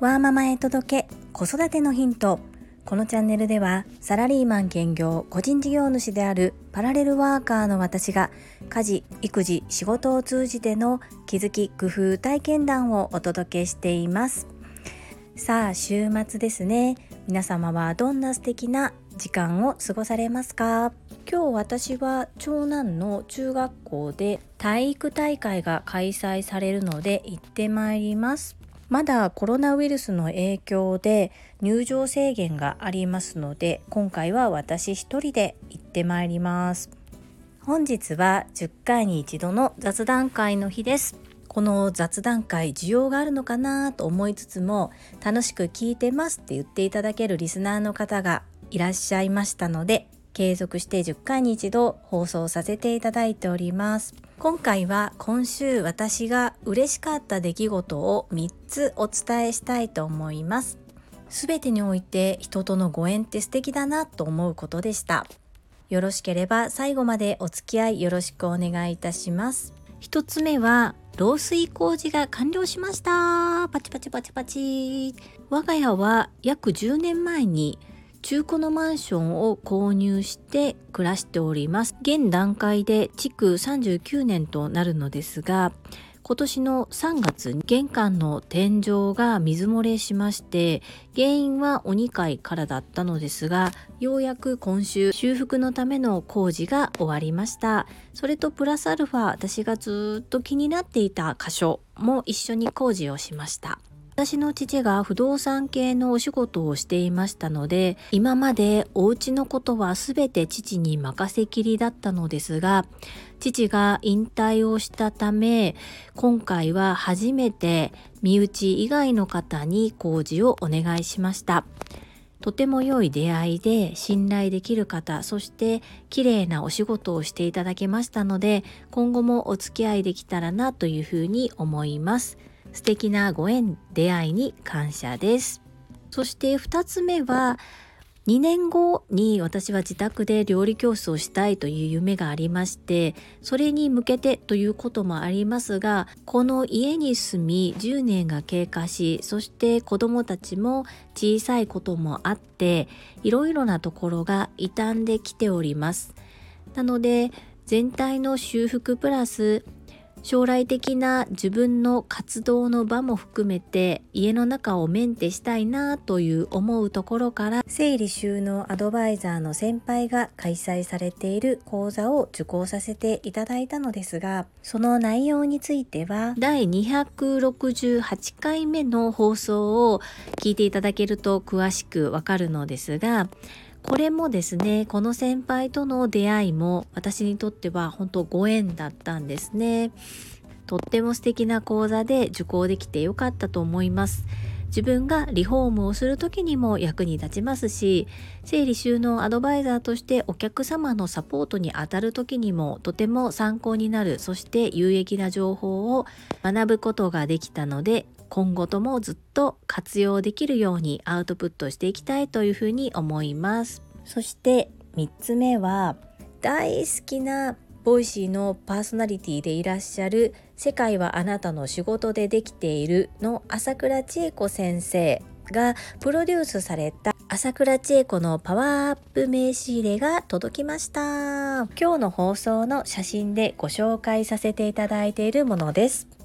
ワーママへ届け子育てのヒント。このチャンネルではサラリーマン兼業個人事業主であるパラレルワーカーの私が家事育児仕事を通じての気づき工夫体験談をお届けしています。さあ週末ですね。皆様はどんな素敵な時間を過ごされますか？今日私は長男の中学校で体育大会が開催されるので行ってまいります。まだコロナウイルスの影響で入場制限がありますので今回は私一人で行ってまいります。本日は10回に一度の雑談会の日です。この雑談会需要があるのかなと思いつつも楽しく聞いてますって言っていただけるリスナーの方がいらっしゃいましたので継続して10回に一度放送させていただいております今回は今週私が嬉しかった出来事を3つお伝えしたいと思います。すべてにおいて人とのご縁って素敵だなと思うことでした。よろしければ最後までお付き合いよろしくお願いいたします。1つ目は漏水工事が完了しました。パチパチパチパチ。我が家は約10年前に中古のマンションを購入して暮らしております。現段階で築39年となるのですが、今年の3月玄関の天井が水漏れしまして原因はお2階からだったのですがようやく今週修復のための工事が終わりました。それとプラスアルファ私がずっと気になっていた箇所も一緒に工事をしました。私の父が不動産系のお仕事をしていましたので今までお家のことは全て父に任せきりだったのですが父が引退をしたため今回は初めて身内以外の方に工事をお願いしましたとても良い出会いで信頼できる方そして綺麗なお仕事をしていただけましたので今後もお付き合いできたらなというふうに思います。素敵なご縁出会いに感謝です。そして2つ目は2年後に私は自宅で料理教室をしたいという夢がありましてそれに向けてということもありますがこの家に住み10年が経過しそして子どもたちも小さいこともあっていろいろなところが傷んできております。なので全体の修復プラス将来的な自分の活動の場も含めて家の中をメンテしたいなという思うところから整理収納アドバイザーの先輩が開催されている講座を受講させていただいたのですがその内容については第268回目の放送を聞いていただけると詳しくわかるのですがこれもですねこの先輩との出会いも私にとっては本当ご縁だったんですね。とっても素敵な講座で受講できてよかったと思います。自分がリフォームをする時にも役に立ちますし整理収納アドバイザーとしてお客様のサポートにあたる時にもとても参考になるそして有益な情報を学ぶことができたので今後ともずっと活用できるようにアウトプットしていきたいというふうに思います。そして3つ目は大好きな Voicy のパーソナリティでいらっしゃる「世界はあなたの仕事でできている」の朝倉千恵子先生がプロデュースされた朝倉千恵子のパワーアップ名刺入れが届きました。今日の放送の写真でご紹介させていただいているものです。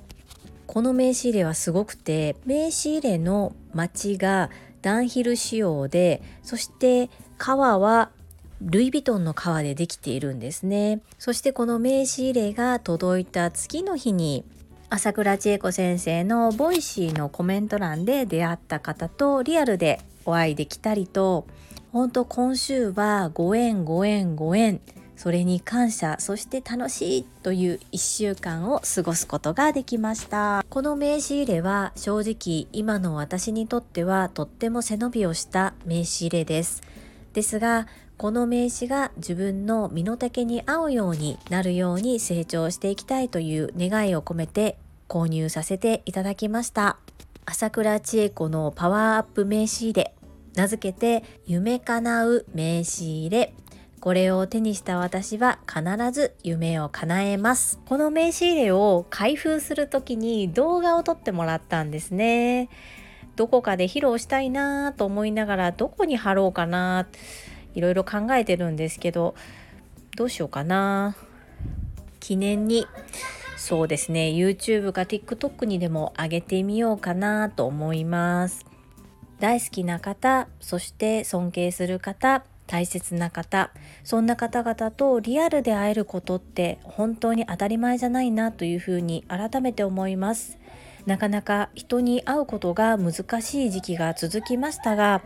この名刺入れはすごくて名刺入れのマチがダンヒル仕様でそして革はルイ・ヴィトンの革でできているんですね。そしてこの名刺入れが届いた次の日に朝倉千恵子先生の Voicy のコメント欄で出会った方とリアルでお会いできたりと本当今週はご縁ご縁ご縁。それに感謝そして楽しいという1週間を過ごすことができました。この名刺入れは正直今の私にとってはとっても背伸びをした名刺入れです。ですがこの名刺が自分の身の丈に合うようになるように成長していきたいという願いを込めて購入させていただきました。朝倉千恵子のパワーアップ名刺入れ名付けて夢叶う名刺入れ。これを手にした私は必ず夢を叶えます。この名刺入れを開封する時に動画を撮ってもらったんですね。どこかで披露したいなと思いながらどこに貼ろうかな。いろいろ考えてるんですけどどうしようかな。記念に。そうですね。YouTube か TikTok にでも上げてみようかなと思います。大好きな方そして尊敬する方大切な方。そんな方々とリアルで会えることって本当に当たり前じゃないなというふうに改めて思います。なかなか人に会うことが難しい時期が続きましたが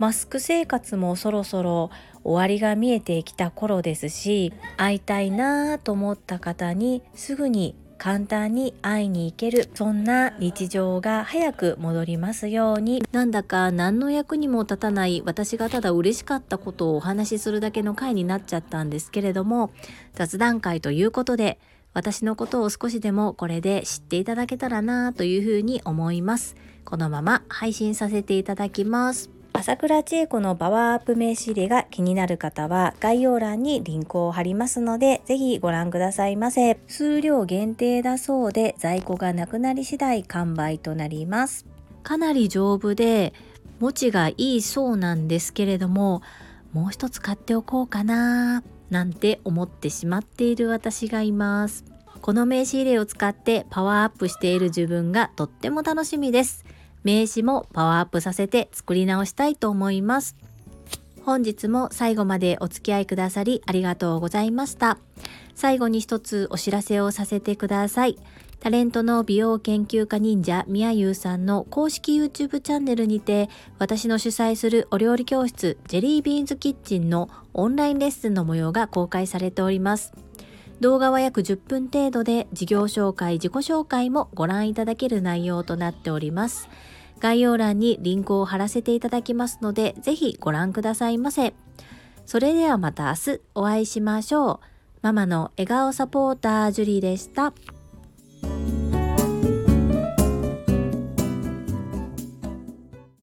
マスク生活もそろそろ終わりが見えてきた頃ですし会いたいなと思った方にすぐに簡単に会いに行けるそんな日常が早く戻りますように。なんだか何の役にも立たない私がただ嬉しかったことをお話しするだけの回になっちゃったんですけれども雑談会ということで私のことを少しでもこれで知っていただけたらなというふうに思います。このまま配信させていただきます。朝倉千恵子のパワーアップ名刺入れが気になる方は概要欄にリンクを貼りますのでぜひご覧くださいませ。数量限定だそうで在庫がなくなり次第完売となります。かなり丈夫で持ちがいいそうなんですけれどももう一つ買っておこうかななんて思ってしまっている私がいます。この名刺入れを使ってパワーアップしている自分がとっても楽しみです。名刺もパワーアップさせて作り直したいと思います。本日も最後までお付き合いくださりありがとうございました。最後に一つお知らせをさせてください。タレントの美容研究家忍者みやゆうさんの公式 YouTube チャンネルにて私の主催するお料理教室ジェリービーンズキッチンのオンラインレッスンの模様が公開されております。動画は約10分程度で事業紹介、自己紹介もご覧いただける内容となっております。概要欄にリンクを貼らせていただきますので、ぜひご覧くださいませ。それではまた明日お会いしましょう。ママの笑顔サポータージュリーでした。